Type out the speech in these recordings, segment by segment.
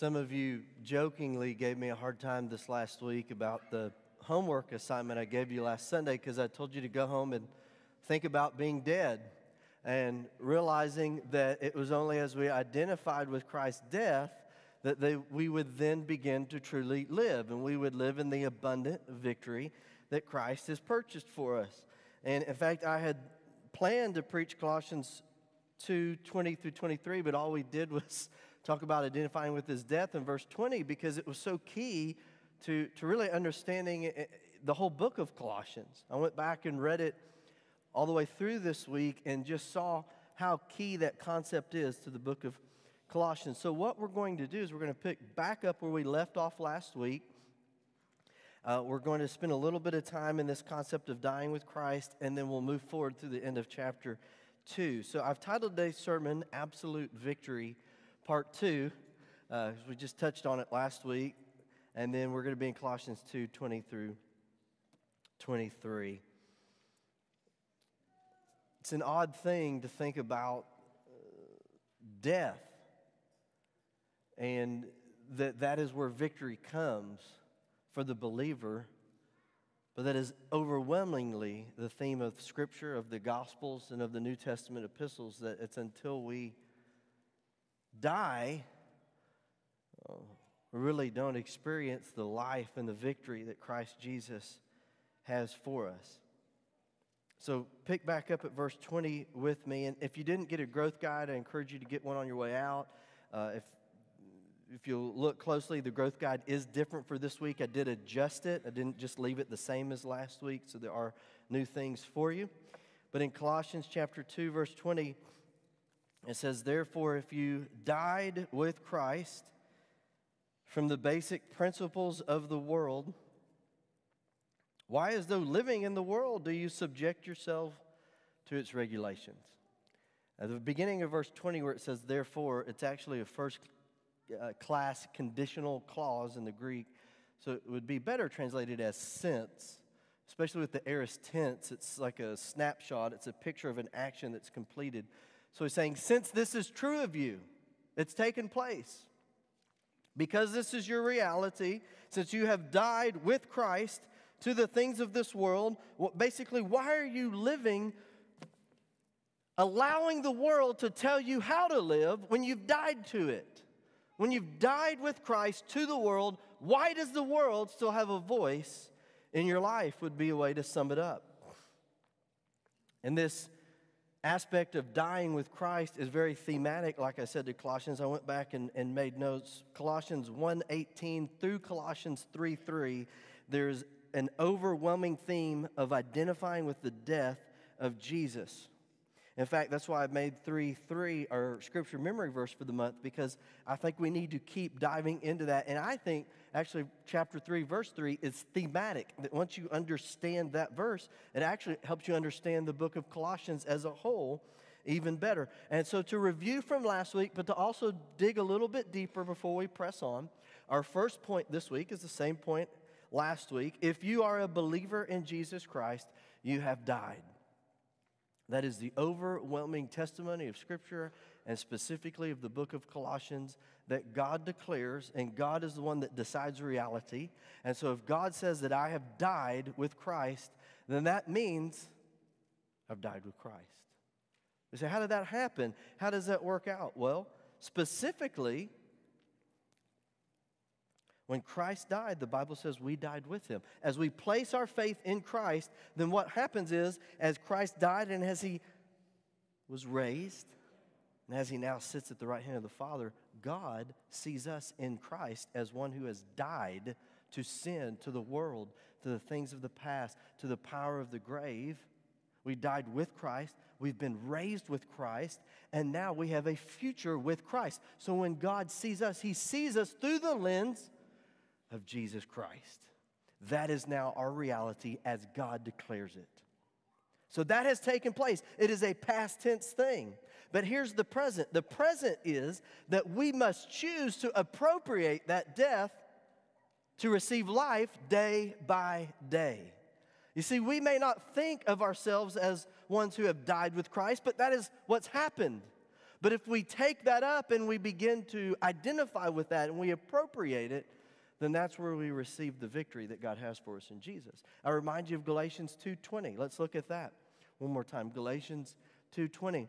Some of you jokingly gave me a hard time this last week about the homework assignment I gave you last Sunday because I told you to go home and think about being dead and realizing that it was only as we identified with Christ's death that they, we would then begin to truly live and we would live in the abundant victory that Christ has purchased for us. And in fact, I had planned to preach Colossians 2 20 through 23, but all we did was talk about identifying with his death in verse 20 because it was so key to, to really understanding eh, eh, the whole book of Colossians. I went back and read it all the way through this week and just saw how key that concept is to the book of Colossians. So, what we're going to do is we're going to pick back up where we left off last week. Uh, we're going to spend a little bit of time in this concept of dying with Christ, and then we'll move forward through the end of chapter 2. So, I've titled today's sermon Absolute Victory, Part 2. Uh, we just touched on it last week, and then we're going to be in Colossians 2 20 through 23. It's an odd thing to think about uh, death and that that is where victory comes for the believer but that is overwhelmingly the theme of scripture of the gospels and of the new testament epistles that it's until we die uh, really don't experience the life and the victory that christ jesus has for us so pick back up at verse 20 with me. And if you didn't get a growth guide, I encourage you to get one on your way out. Uh, if if you look closely, the growth guide is different for this week. I did adjust it. I didn't just leave it the same as last week, so there are new things for you. But in Colossians chapter 2 verse 20, it says, "Therefore if you died with Christ from the basic principles of the world, why, as though living in the world, do you subject yourself to its regulations? At the beginning of verse 20, where it says, therefore, it's actually a first uh, class conditional clause in the Greek. So it would be better translated as since, especially with the aorist tense. It's like a snapshot, it's a picture of an action that's completed. So he's saying, since this is true of you, it's taken place. Because this is your reality, since you have died with Christ, to the things of this world. Basically, why are you living allowing the world to tell you how to live when you've died to it? When you've died with Christ to the world, why does the world still have a voice in your life? Would be a way to sum it up. And this aspect of dying with Christ is very thematic, like I said to Colossians. I went back and, and made notes. Colossians 1:18 through Colossians 3:3, there's an overwhelming theme of identifying with the death of Jesus. In fact, that's why I made 3 3 our scripture memory verse for the month because I think we need to keep diving into that. And I think actually chapter 3, verse 3 is thematic. That once you understand that verse, it actually helps you understand the book of Colossians as a whole even better. And so to review from last week, but to also dig a little bit deeper before we press on, our first point this week is the same point last week. If you are a believer in Jesus Christ, you have died. That is the overwhelming testimony of Scripture and specifically of the book of Colossians that God declares, and God is the one that decides reality. And so, if God says that I have died with Christ, then that means I've died with Christ. You say, How did that happen? How does that work out? Well, specifically, when Christ died, the Bible says we died with him. As we place our faith in Christ, then what happens is, as Christ died and as he was raised, and as he now sits at the right hand of the Father, God sees us in Christ as one who has died to sin, to the world, to the things of the past, to the power of the grave. We died with Christ. We've been raised with Christ. And now we have a future with Christ. So when God sees us, he sees us through the lens of Jesus Christ. That is now our reality as God declares it. So that has taken place. It is a past tense thing. But here's the present the present is that we must choose to appropriate that death to receive life day by day. You see, we may not think of ourselves as ones who have died with Christ, but that is what's happened. But if we take that up and we begin to identify with that and we appropriate it, then that's where we receive the victory that God has for us in Jesus. I remind you of Galatians 2:20. Let's look at that one more time. Galatians 2:20.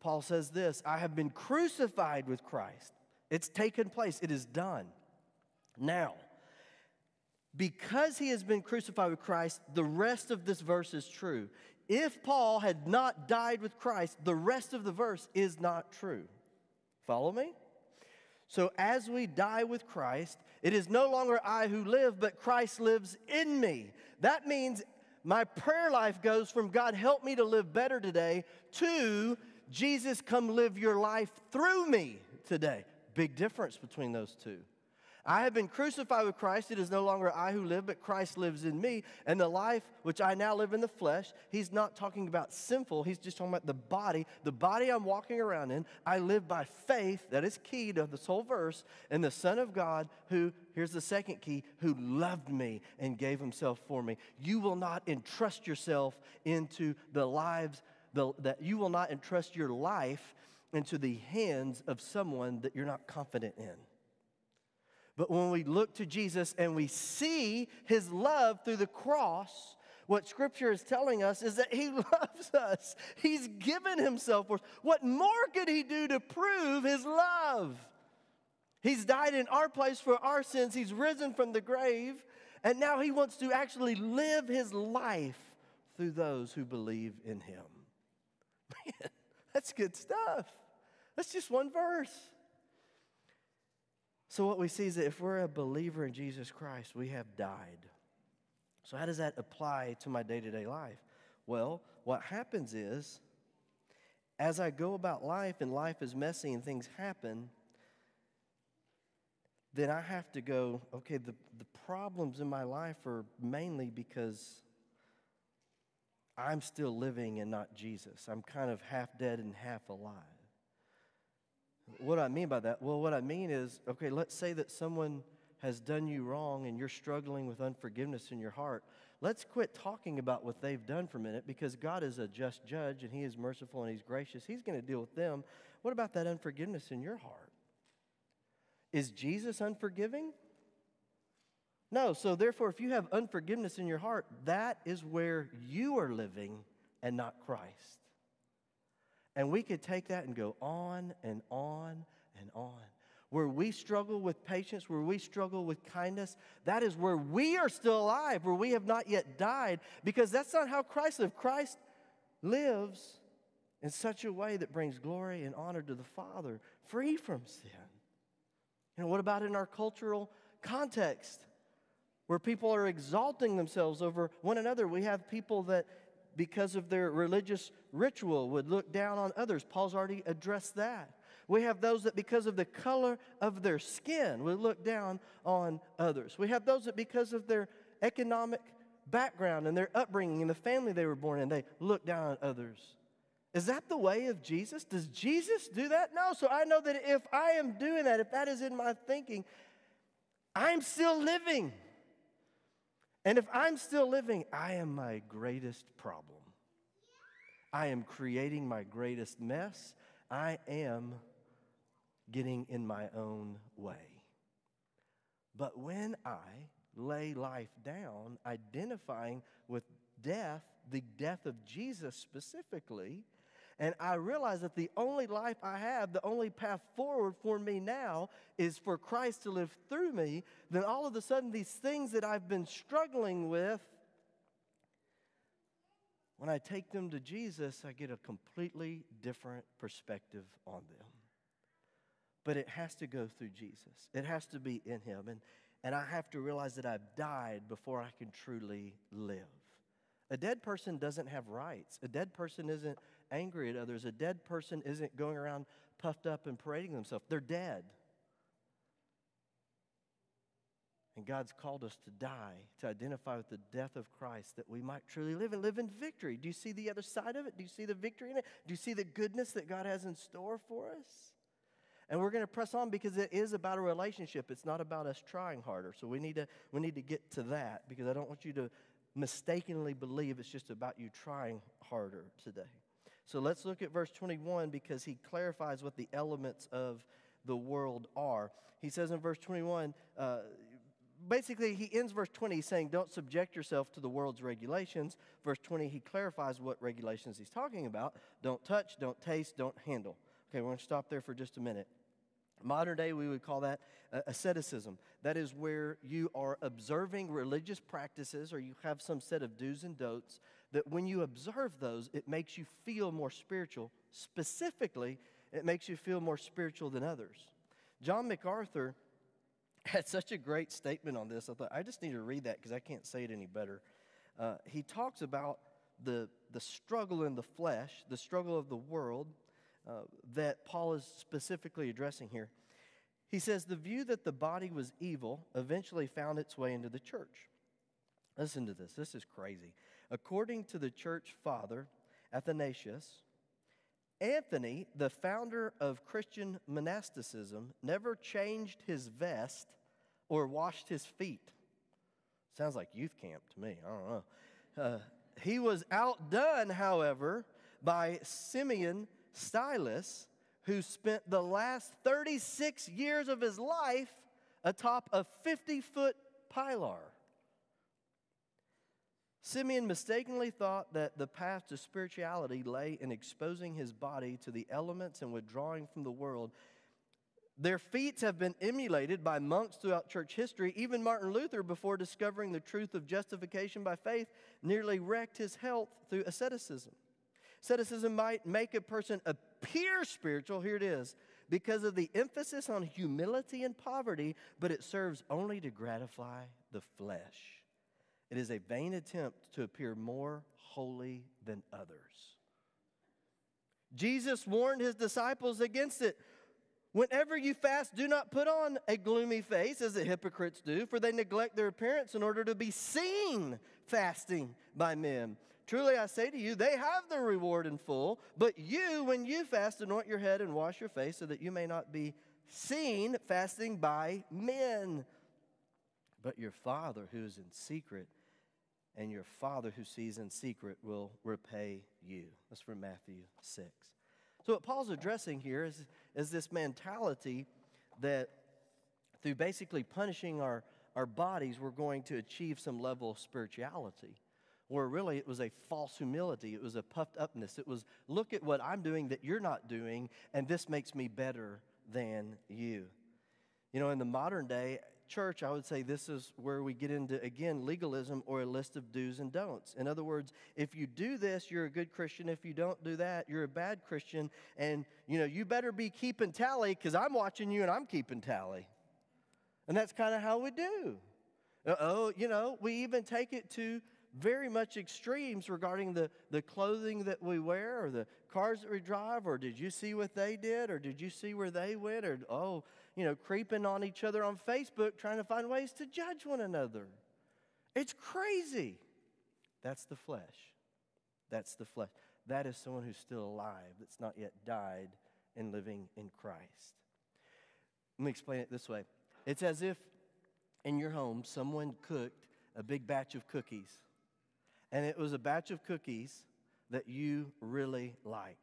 Paul says this, I have been crucified with Christ. It's taken place. It is done. Now, because he has been crucified with Christ, the rest of this verse is true. If Paul had not died with Christ, the rest of the verse is not true. Follow me? So, as we die with Christ, it is no longer I who live, but Christ lives in me. That means my prayer life goes from God, help me to live better today, to Jesus, come live your life through me today. Big difference between those two. I have been crucified with Christ. It is no longer I who live, but Christ lives in me. And the life which I now live in the flesh, he's not talking about sinful. He's just talking about the body. The body I'm walking around in, I live by faith. That is key to this whole verse. And the Son of God, who, here's the second key, who loved me and gave himself for me. You will not entrust yourself into the lives, the, that you will not entrust your life into the hands of someone that you're not confident in. But when we look to Jesus and we see his love through the cross, what scripture is telling us is that he loves us. He's given himself for us. What more could he do to prove his love? He's died in our place for our sins. He's risen from the grave. And now he wants to actually live his life through those who believe in him. Man, that's good stuff. That's just one verse. So, what we see is that if we're a believer in Jesus Christ, we have died. So, how does that apply to my day to day life? Well, what happens is, as I go about life and life is messy and things happen, then I have to go, okay, the, the problems in my life are mainly because I'm still living and not Jesus. I'm kind of half dead and half alive. What do I mean by that? Well, what I mean is, okay, let's say that someone has done you wrong and you're struggling with unforgiveness in your heart. Let's quit talking about what they've done for a minute because God is a just judge and He is merciful and He's gracious. He's going to deal with them. What about that unforgiveness in your heart? Is Jesus unforgiving? No. So, therefore, if you have unforgiveness in your heart, that is where you are living and not Christ. And we could take that and go on and on and on. Where we struggle with patience, where we struggle with kindness, that is where we are still alive, where we have not yet died, because that's not how Christ lived. Christ lives in such a way that brings glory and honor to the Father, free from sin. And what about in our cultural context? Where people are exalting themselves over one another. We have people that because of their religious ritual, would look down on others. Paul's already addressed that. We have those that, because of the color of their skin, would look down on others. We have those that, because of their economic background and their upbringing and the family they were born in, they look down on others. Is that the way of Jesus? Does Jesus do that? No. So I know that if I am doing that, if that is in my thinking, I'm still living. And if I'm still living, I am my greatest problem. I am creating my greatest mess. I am getting in my own way. But when I lay life down, identifying with death, the death of Jesus specifically, and I realize that the only life I have, the only path forward for me now is for Christ to live through me, then all of a sudden, these things that I've been struggling with, when I take them to Jesus, I get a completely different perspective on them. But it has to go through Jesus, it has to be in Him. And, and I have to realize that I've died before I can truly live. A dead person doesn't have rights. A dead person isn't angry at others. A dead person isn't going around puffed up and parading themselves, they're dead. And God's called us to die, to identify with the death of Christ, that we might truly live and live in victory. Do you see the other side of it? Do you see the victory in it? Do you see the goodness that God has in store for us? And we're going to press on because it is about a relationship. It's not about us trying harder. So we need to we need to get to that because I don't want you to mistakenly believe it's just about you trying harder today. So let's look at verse 21 because he clarifies what the elements of the world are. He says in verse 21, uh, basically, he ends verse 20 saying, Don't subject yourself to the world's regulations. Verse 20, he clarifies what regulations he's talking about. Don't touch, don't taste, don't handle. Okay, we're going to stop there for just a minute. Modern day, we would call that uh, asceticism. That is where you are observing religious practices or you have some set of do's and don'ts that when you observe those, it makes you feel more spiritual. Specifically, it makes you feel more spiritual than others. John MacArthur had such a great statement on this. I thought, I just need to read that because I can't say it any better. Uh, he talks about the, the struggle in the flesh, the struggle of the world uh, that Paul is specifically addressing here. He says, The view that the body was evil eventually found its way into the church. Listen to this. This is crazy. According to the church father, Athanasius, Anthony, the founder of Christian monasticism, never changed his vest or washed his feet. Sounds like youth camp to me. I don't know. Uh, he was outdone, however, by Simeon Stylus, who spent the last 36 years of his life atop a 50 foot pilar. Simeon mistakenly thought that the path to spirituality lay in exposing his body to the elements and withdrawing from the world. Their feats have been emulated by monks throughout church history. Even Martin Luther, before discovering the truth of justification by faith, nearly wrecked his health through asceticism. Asceticism might make a person appear spiritual, here it is, because of the emphasis on humility and poverty, but it serves only to gratify the flesh. It is a vain attempt to appear more holy than others. Jesus warned his disciples against it. Whenever you fast, do not put on a gloomy face as the hypocrites do, for they neglect their appearance in order to be seen fasting by men. Truly I say to you, they have their reward in full. But you, when you fast, anoint your head and wash your face, so that you may not be seen fasting by men. But your Father who is in secret and your Father who sees in secret will repay you. That's from Matthew 6. So, what Paul's addressing here is, is this mentality that through basically punishing our, our bodies, we're going to achieve some level of spirituality. Where really it was a false humility, it was a puffed upness. It was, look at what I'm doing that you're not doing, and this makes me better than you. You know, in the modern day, church, I would say this is where we get into, again, legalism or a list of do's and don'ts. In other words, if you do this, you're a good Christian. If you don't do that, you're a bad Christian. And, you know, you better be keeping tally because I'm watching you and I'm keeping tally. And that's kind of how we do. Oh, you know, we even take it to very much extremes regarding the, the clothing that we wear or the cars that we drive, or did you see what they did, or did you see where they went, or oh, you know, creeping on each other on Facebook trying to find ways to judge one another. It's crazy. That's the flesh. That's the flesh. That is someone who's still alive, that's not yet died and living in Christ. Let me explain it this way it's as if in your home someone cooked a big batch of cookies, and it was a batch of cookies that you really like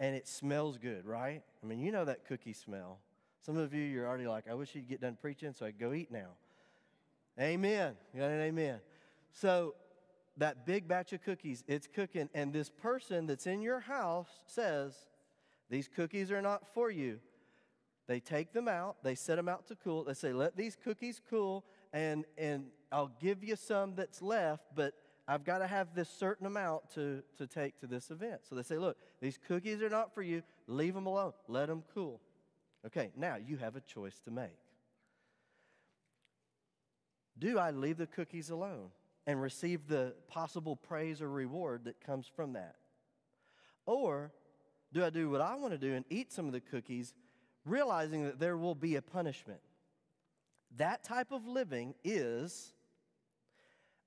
and it smells good, right? I mean, you know that cookie smell. Some of you, you're already like, I wish you'd get done preaching so I would go eat now. Amen. You got an amen. So, that big batch of cookies, it's cooking, and this person that's in your house says, These cookies are not for you. They take them out, they set them out to cool. They say, Let these cookies cool, and, and I'll give you some that's left, but I've got to have this certain amount to, to take to this event. So they say, look, these cookies are not for you. Leave them alone. Let them cool. Okay, now you have a choice to make. Do I leave the cookies alone and receive the possible praise or reward that comes from that? Or do I do what I want to do and eat some of the cookies, realizing that there will be a punishment? That type of living is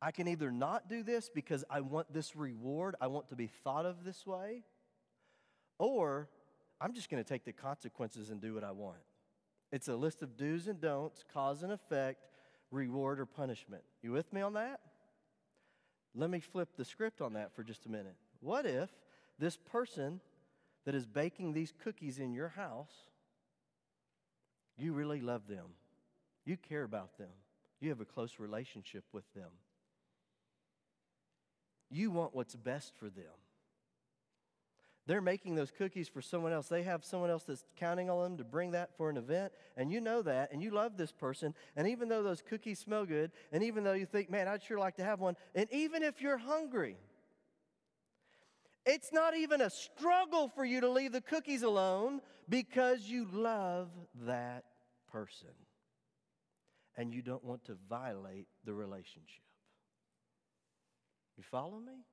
I can either not do this because I want this reward, I want to be thought of this way, or I'm just going to take the consequences and do what I want. It's a list of do's and don'ts, cause and effect, reward or punishment. You with me on that? Let me flip the script on that for just a minute. What if this person that is baking these cookies in your house, you really love them. You care about them. You have a close relationship with them. You want what's best for them. They're making those cookies for someone else. They have someone else that's counting on them to bring that for an event, and you know that, and you love this person. And even though those cookies smell good, and even though you think, man, I'd sure like to have one, and even if you're hungry, it's not even a struggle for you to leave the cookies alone because you love that person and you don't want to violate the relationship. Follow me?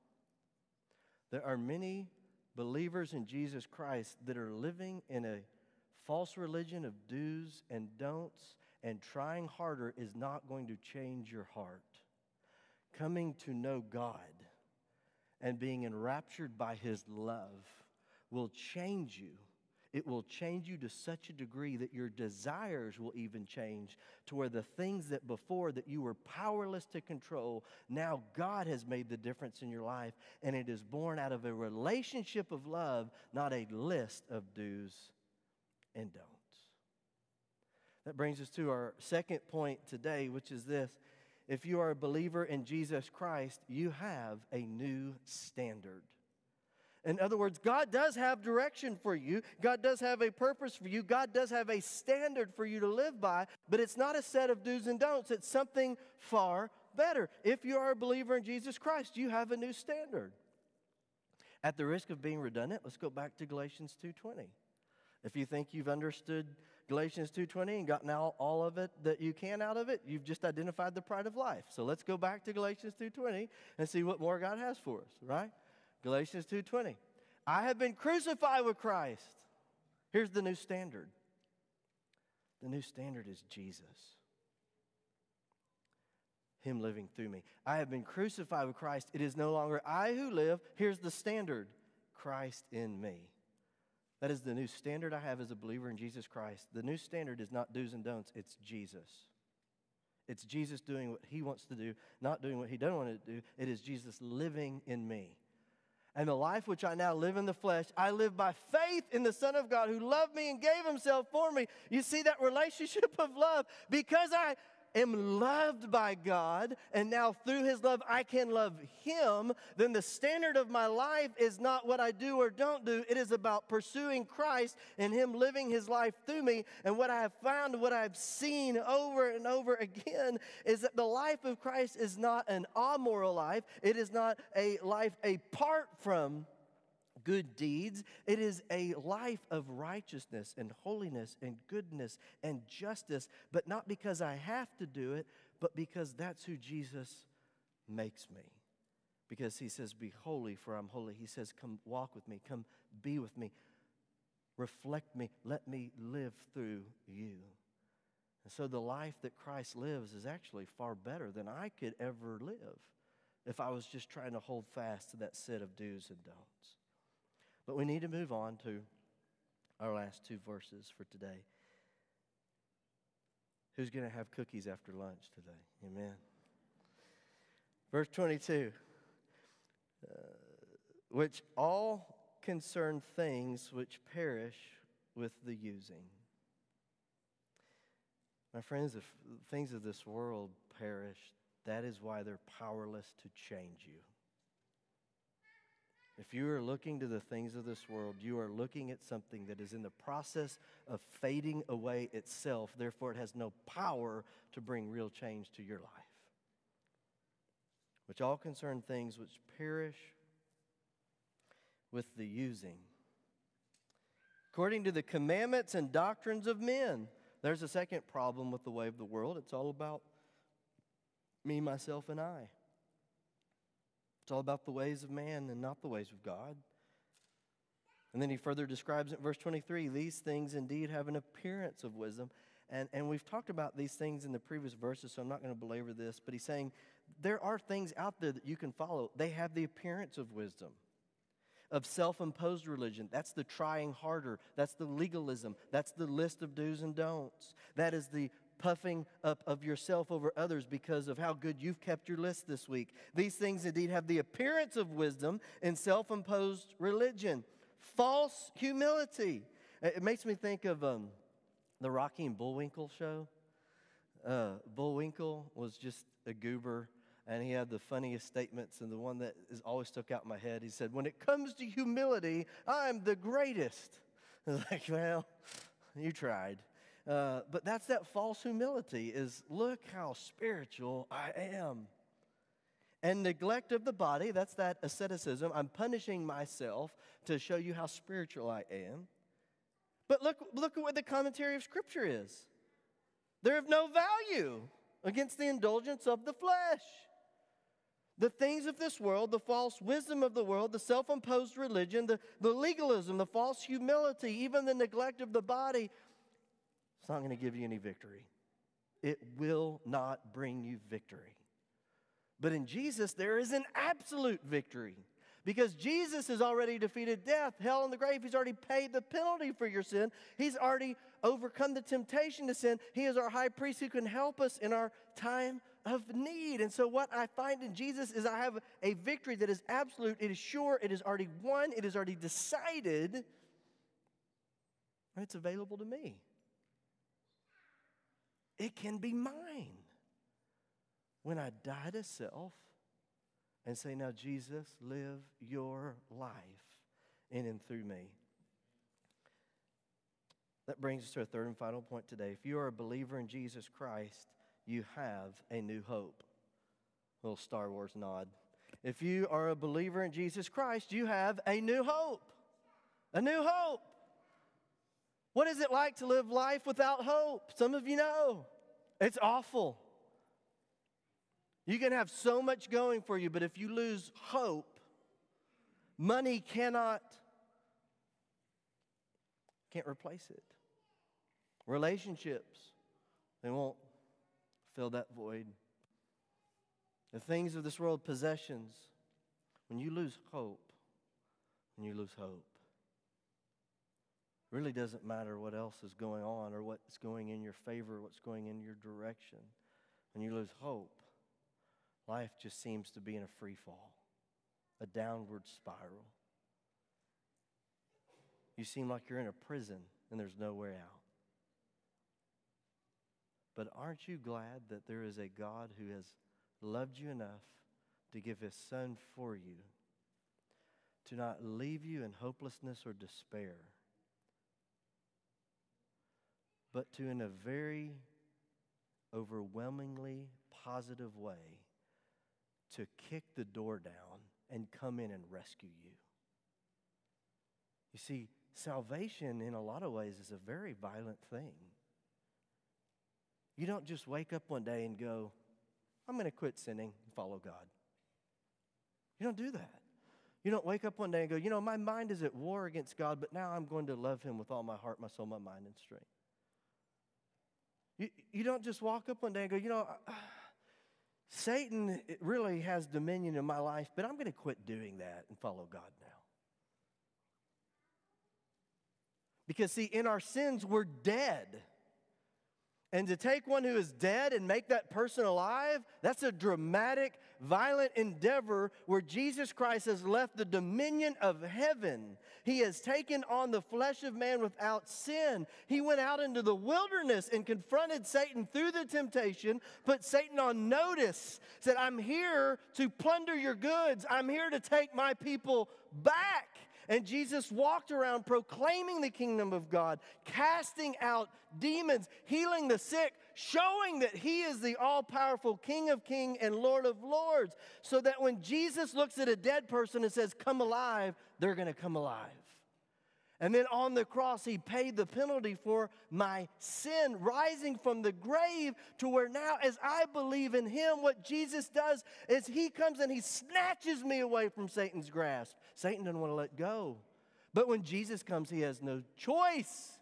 There are many believers in Jesus Christ that are living in a false religion of do's and don'ts, and trying harder is not going to change your heart. Coming to know God and being enraptured by His love will change you it will change you to such a degree that your desires will even change to where the things that before that you were powerless to control, now God has made the difference in your life and it is born out of a relationship of love, not a list of do's and don'ts. That brings us to our second point today, which is this. If you are a believer in Jesus Christ, you have a new standard. In other words, God does have direction for you. God does have a purpose for you. God does have a standard for you to live by, but it's not a set of do's and don'ts. It's something far better. If you are a believer in Jesus Christ, you have a new standard. At the risk of being redundant, let's go back to Galatians 2:20. If you think you've understood Galatians 2:20 and gotten all, all of it that you can out of it, you've just identified the pride of life. So let's go back to Galatians 2:20 and see what more God has for us, right? Galatians 2:20. I have been crucified with Christ. Here's the new standard. The new standard is Jesus. Him living through me. I have been crucified with Christ. It is no longer I who live. Here's the standard Christ in me. That is the new standard I have as a believer in Jesus Christ. The new standard is not do's and don'ts, it's Jesus. It's Jesus doing what he wants to do, not doing what he doesn't want to do. It is Jesus living in me. And the life which I now live in the flesh, I live by faith in the Son of God who loved me and gave himself for me. You see that relationship of love because I am loved by God, and now through His love I can love Him, then the standard of my life is not what I do or don't do. It is about pursuing Christ and Him living His life through me. And what I have found, what I've seen over and over again, is that the life of Christ is not an amoral life, it is not a life apart from good deeds. It is a life of righteousness and holiness and goodness and justice, but not because I have to do it, but because that's who Jesus makes me. Because he says, Be holy, for I'm holy. He says, Come walk with me, come be with me, reflect me, let me live through you. And so the life that Christ lives is actually far better than I could ever live if I was just trying to hold fast to that set of do's and don'ts. But we need to move on to our last two verses for today. Who's going to have cookies after lunch today? Amen. Verse 22 uh, which all concern things which perish with the using. My friends, if things of this world perish, that is why they're powerless to change you. If you are looking to the things of this world, you are looking at something that is in the process of fading away itself. Therefore, it has no power to bring real change to your life. Which all concern things which perish with the using. According to the commandments and doctrines of men. There's a second problem with the way of the world. It's all about me, myself, and I. It's all about the ways of man and not the ways of God. And then he further describes it in verse 23 these things indeed have an appearance of wisdom. And, and we've talked about these things in the previous verses, so I'm not going to belabor this, but he's saying there are things out there that you can follow. They have the appearance of wisdom, of self imposed religion. That's the trying harder, that's the legalism, that's the list of do's and don'ts. That is the puffing up of yourself over others because of how good you've kept your list this week. These things indeed have the appearance of wisdom in self imposed religion, false humility. It makes me think of um, the Rocky and Bullwinkle show. Uh, Bullwinkle was just a goober and he had the funniest statements and the one that is always stuck out in my head he said when it comes to humility i'm the greatest I was like well you tried uh, but that's that false humility is look how spiritual i am. And neglect of the body that's that asceticism. I'm punishing myself to show you how spiritual i am. But look look at what the commentary of scripture is. They're of no value against the indulgence of the flesh. The things of this world, the false wisdom of the world, the self imposed religion, the, the legalism, the false humility, even the neglect of the body, it's not going to give you any victory. It will not bring you victory. But in Jesus, there is an absolute victory because Jesus has already defeated death, hell, and the grave. He's already paid the penalty for your sin. He's already overcome the temptation to sin. He is our high priest who can help us in our time of need. And so, what I find in Jesus is I have a victory that is absolute, it is sure, it is already won, it is already decided, and it's available to me. It can be mine when I die to self and say, Now, Jesus, live your life in and through me. That brings us to our third and final point today. If you are a believer in Jesus Christ, you have a new hope. A little Star Wars nod. If you are a believer in Jesus Christ, you have a new hope. A new hope. What is it like to live life without hope? Some of you know. It's awful. You can have so much going for you, but if you lose hope, money cannot can't replace it. Relationships, they won't fill that void. The things of this world, possessions, when you lose hope, when you lose hope, really doesn't matter what else is going on or what's going in your favor, what's going in your direction. When you lose hope, life just seems to be in a free fall, a downward spiral. You seem like you're in a prison and there's no way out. But aren't you glad that there is a God who has loved you enough to give his son for you, to not leave you in hopelessness or despair, but to, in a very overwhelmingly positive way, to kick the door down and come in and rescue you? You see, salvation in a lot of ways is a very violent thing. You don't just wake up one day and go, I'm going to quit sinning and follow God. You don't do that. You don't wake up one day and go, you know, my mind is at war against God, but now I'm going to love him with all my heart, my soul, my mind, and strength. You, you don't just walk up one day and go, you know, Satan really has dominion in my life, but I'm going to quit doing that and follow God now. Because, see, in our sins, we're dead. And to take one who is dead and make that person alive, that's a dramatic, violent endeavor where Jesus Christ has left the dominion of heaven. He has taken on the flesh of man without sin. He went out into the wilderness and confronted Satan through the temptation, put Satan on notice, said, I'm here to plunder your goods, I'm here to take my people back. And Jesus walked around proclaiming the kingdom of God, casting out demons, healing the sick, showing that he is the all powerful King of kings and Lord of lords. So that when Jesus looks at a dead person and says, Come alive, they're going to come alive. And then on the cross, he paid the penalty for my sin, rising from the grave to where now, as I believe in him, what Jesus does is he comes and he snatches me away from Satan's grasp. Satan doesn't want to let go. But when Jesus comes, he has no choice.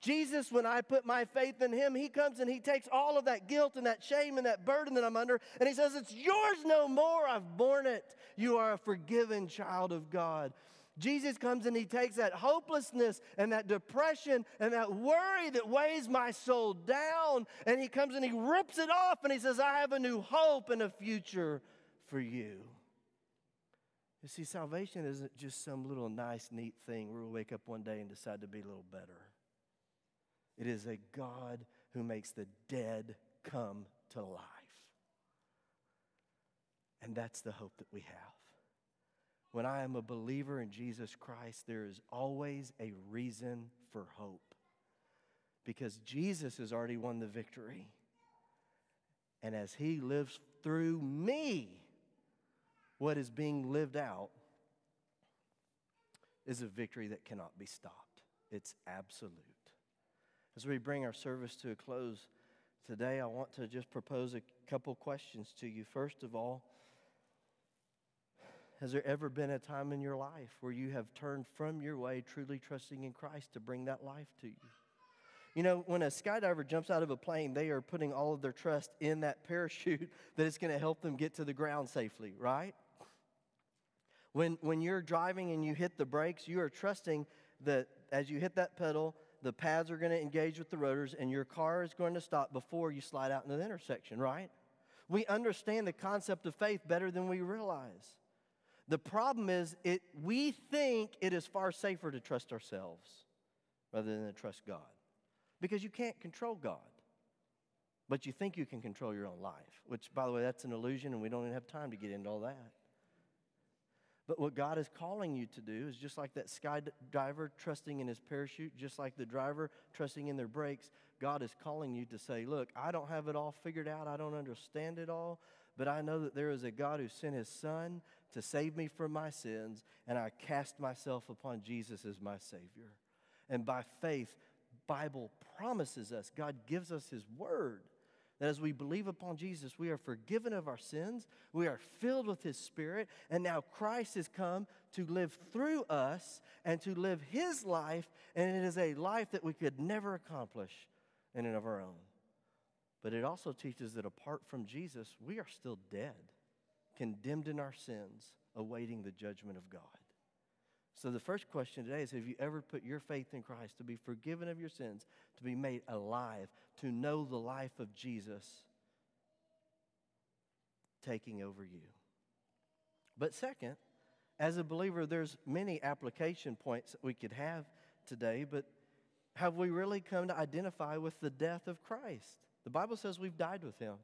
Jesus, when I put my faith in him, he comes and he takes all of that guilt and that shame and that burden that I'm under, and he says, It's yours no more. I've borne it. You are a forgiven child of God. Jesus comes and he takes that hopelessness and that depression and that worry that weighs my soul down, and he comes and he rips it off and he says, I have a new hope and a future for you. You see, salvation isn't just some little nice, neat thing where we wake up one day and decide to be a little better. It is a God who makes the dead come to life. And that's the hope that we have. When I am a believer in Jesus Christ, there is always a reason for hope because Jesus has already won the victory. And as He lives through me, what is being lived out is a victory that cannot be stopped. It's absolute. As we bring our service to a close today, I want to just propose a couple questions to you. First of all, has there ever been a time in your life where you have turned from your way, truly trusting in Christ to bring that life to you? You know, when a skydiver jumps out of a plane, they are putting all of their trust in that parachute that it's going to help them get to the ground safely, right? When, when you're driving and you hit the brakes, you are trusting that as you hit that pedal, the pads are going to engage with the rotors and your car is going to stop before you slide out into the intersection, right? We understand the concept of faith better than we realize. The problem is, it, we think it is far safer to trust ourselves rather than to trust God because you can't control God. But you think you can control your own life, which, by the way, that's an illusion, and we don't even have time to get into all that. But what God is calling you to do is just like that skydiver trusting in his parachute, just like the driver trusting in their brakes, God is calling you to say, Look, I don't have it all figured out. I don't understand it all. But I know that there is a God who sent his son to save me from my sins, and I cast myself upon Jesus as my Savior. And by faith, Bible promises us, God gives us his word that as we believe upon Jesus, we are forgiven of our sins, we are filled with His Spirit, and now Christ has come to live through us and to live His life, and it is a life that we could never accomplish in and of our own. But it also teaches that apart from Jesus, we are still dead, condemned in our sins, awaiting the judgment of God. So, the first question today is Have you ever put your faith in Christ to be forgiven of your sins, to be made alive, to know the life of Jesus taking over you? But, second, as a believer, there's many application points that we could have today, but have we really come to identify with the death of Christ? The Bible says we've died with him.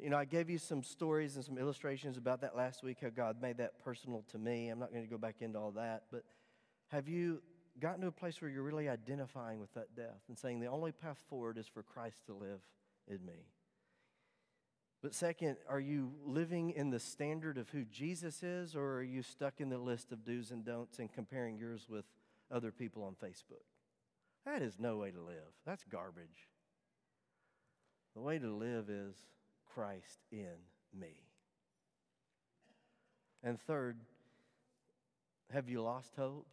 You know, I gave you some stories and some illustrations about that last week, how God made that personal to me. I'm not going to go back into all that, but have you gotten to a place where you're really identifying with that death and saying the only path forward is for Christ to live in me? But second, are you living in the standard of who Jesus is, or are you stuck in the list of do's and don'ts and comparing yours with other people on Facebook? That is no way to live. That's garbage. The way to live is Christ in me. And third, have you lost hope?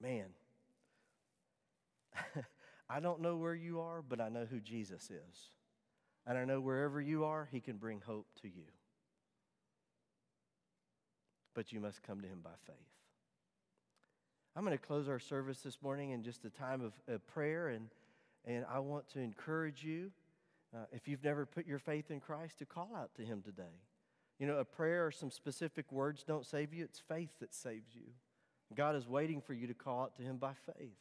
Man, I don't know where you are, but I know who Jesus is. And I know wherever you are, he can bring hope to you. But you must come to him by faith. I'm going to close our service this morning in just a time of, of prayer, and, and I want to encourage you uh, if you've never put your faith in Christ, to call out to Him today. You know, a prayer or some specific words don't save you, it's faith that saves you. God is waiting for you to call out to Him by faith.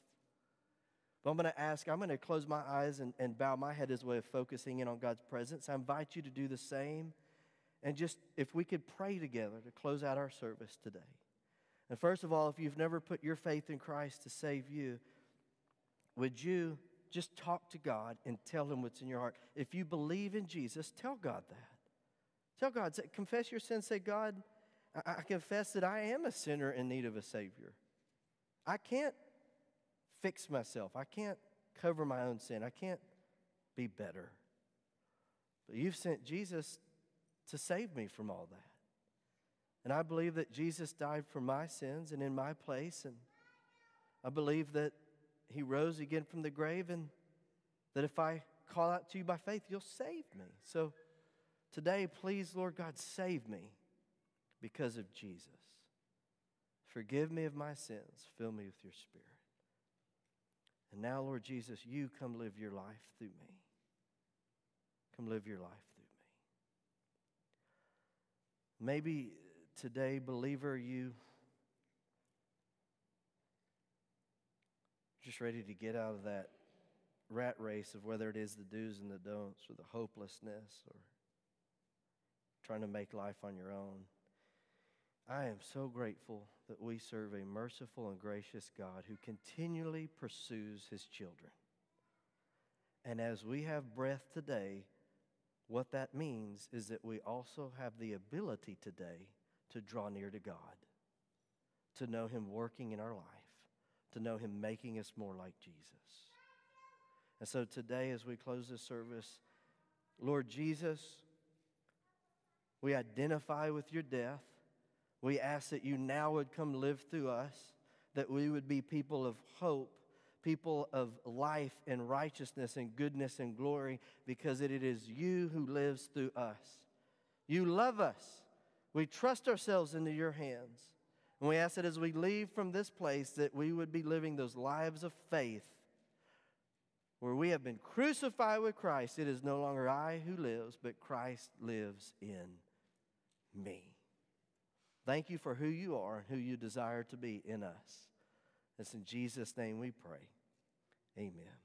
But I'm going to ask, I'm going to close my eyes and, and bow my head as a way of focusing in on God's presence. I invite you to do the same. And just if we could pray together to close out our service today. And first of all, if you've never put your faith in Christ to save you, would you just talk to God and tell Him what's in your heart. If you believe in Jesus, tell God that. Tell God, say, confess your sins. Say, God, I, I confess that I am a sinner in need of a Savior. I can't fix myself, I can't cover my own sin, I can't be better. But you've sent Jesus to save me from all that. And I believe that Jesus died for my sins and in my place. And I believe that he rose again from the grave, and that if I call out to you by faith, you'll save me. So today, please, Lord God, save me because of Jesus. Forgive me of my sins. Fill me with your spirit. And now, Lord Jesus, you come live your life through me. Come live your life through me. Maybe today, believer, you just ready to get out of that rat race of whether it is the do's and the don'ts or the hopelessness or trying to make life on your own. I am so grateful that we serve a merciful and gracious God who continually pursues his children. And as we have breath today, what that means is that we also have the ability today to draw near to God, to know him working in our life, to know him making us more like Jesus. And so today, as we close this service, Lord Jesus, we identify with your death. We ask that you now would come live through us, that we would be people of hope, people of life and righteousness and goodness and glory, because it is you who lives through us. You love us. We trust ourselves into your hands. And we ask that as we leave from this place, that we would be living those lives of faith where we have been crucified with Christ. It is no longer I who lives, but Christ lives in me. Thank you for who you are and who you desire to be in us. It's in Jesus' name we pray. Amen.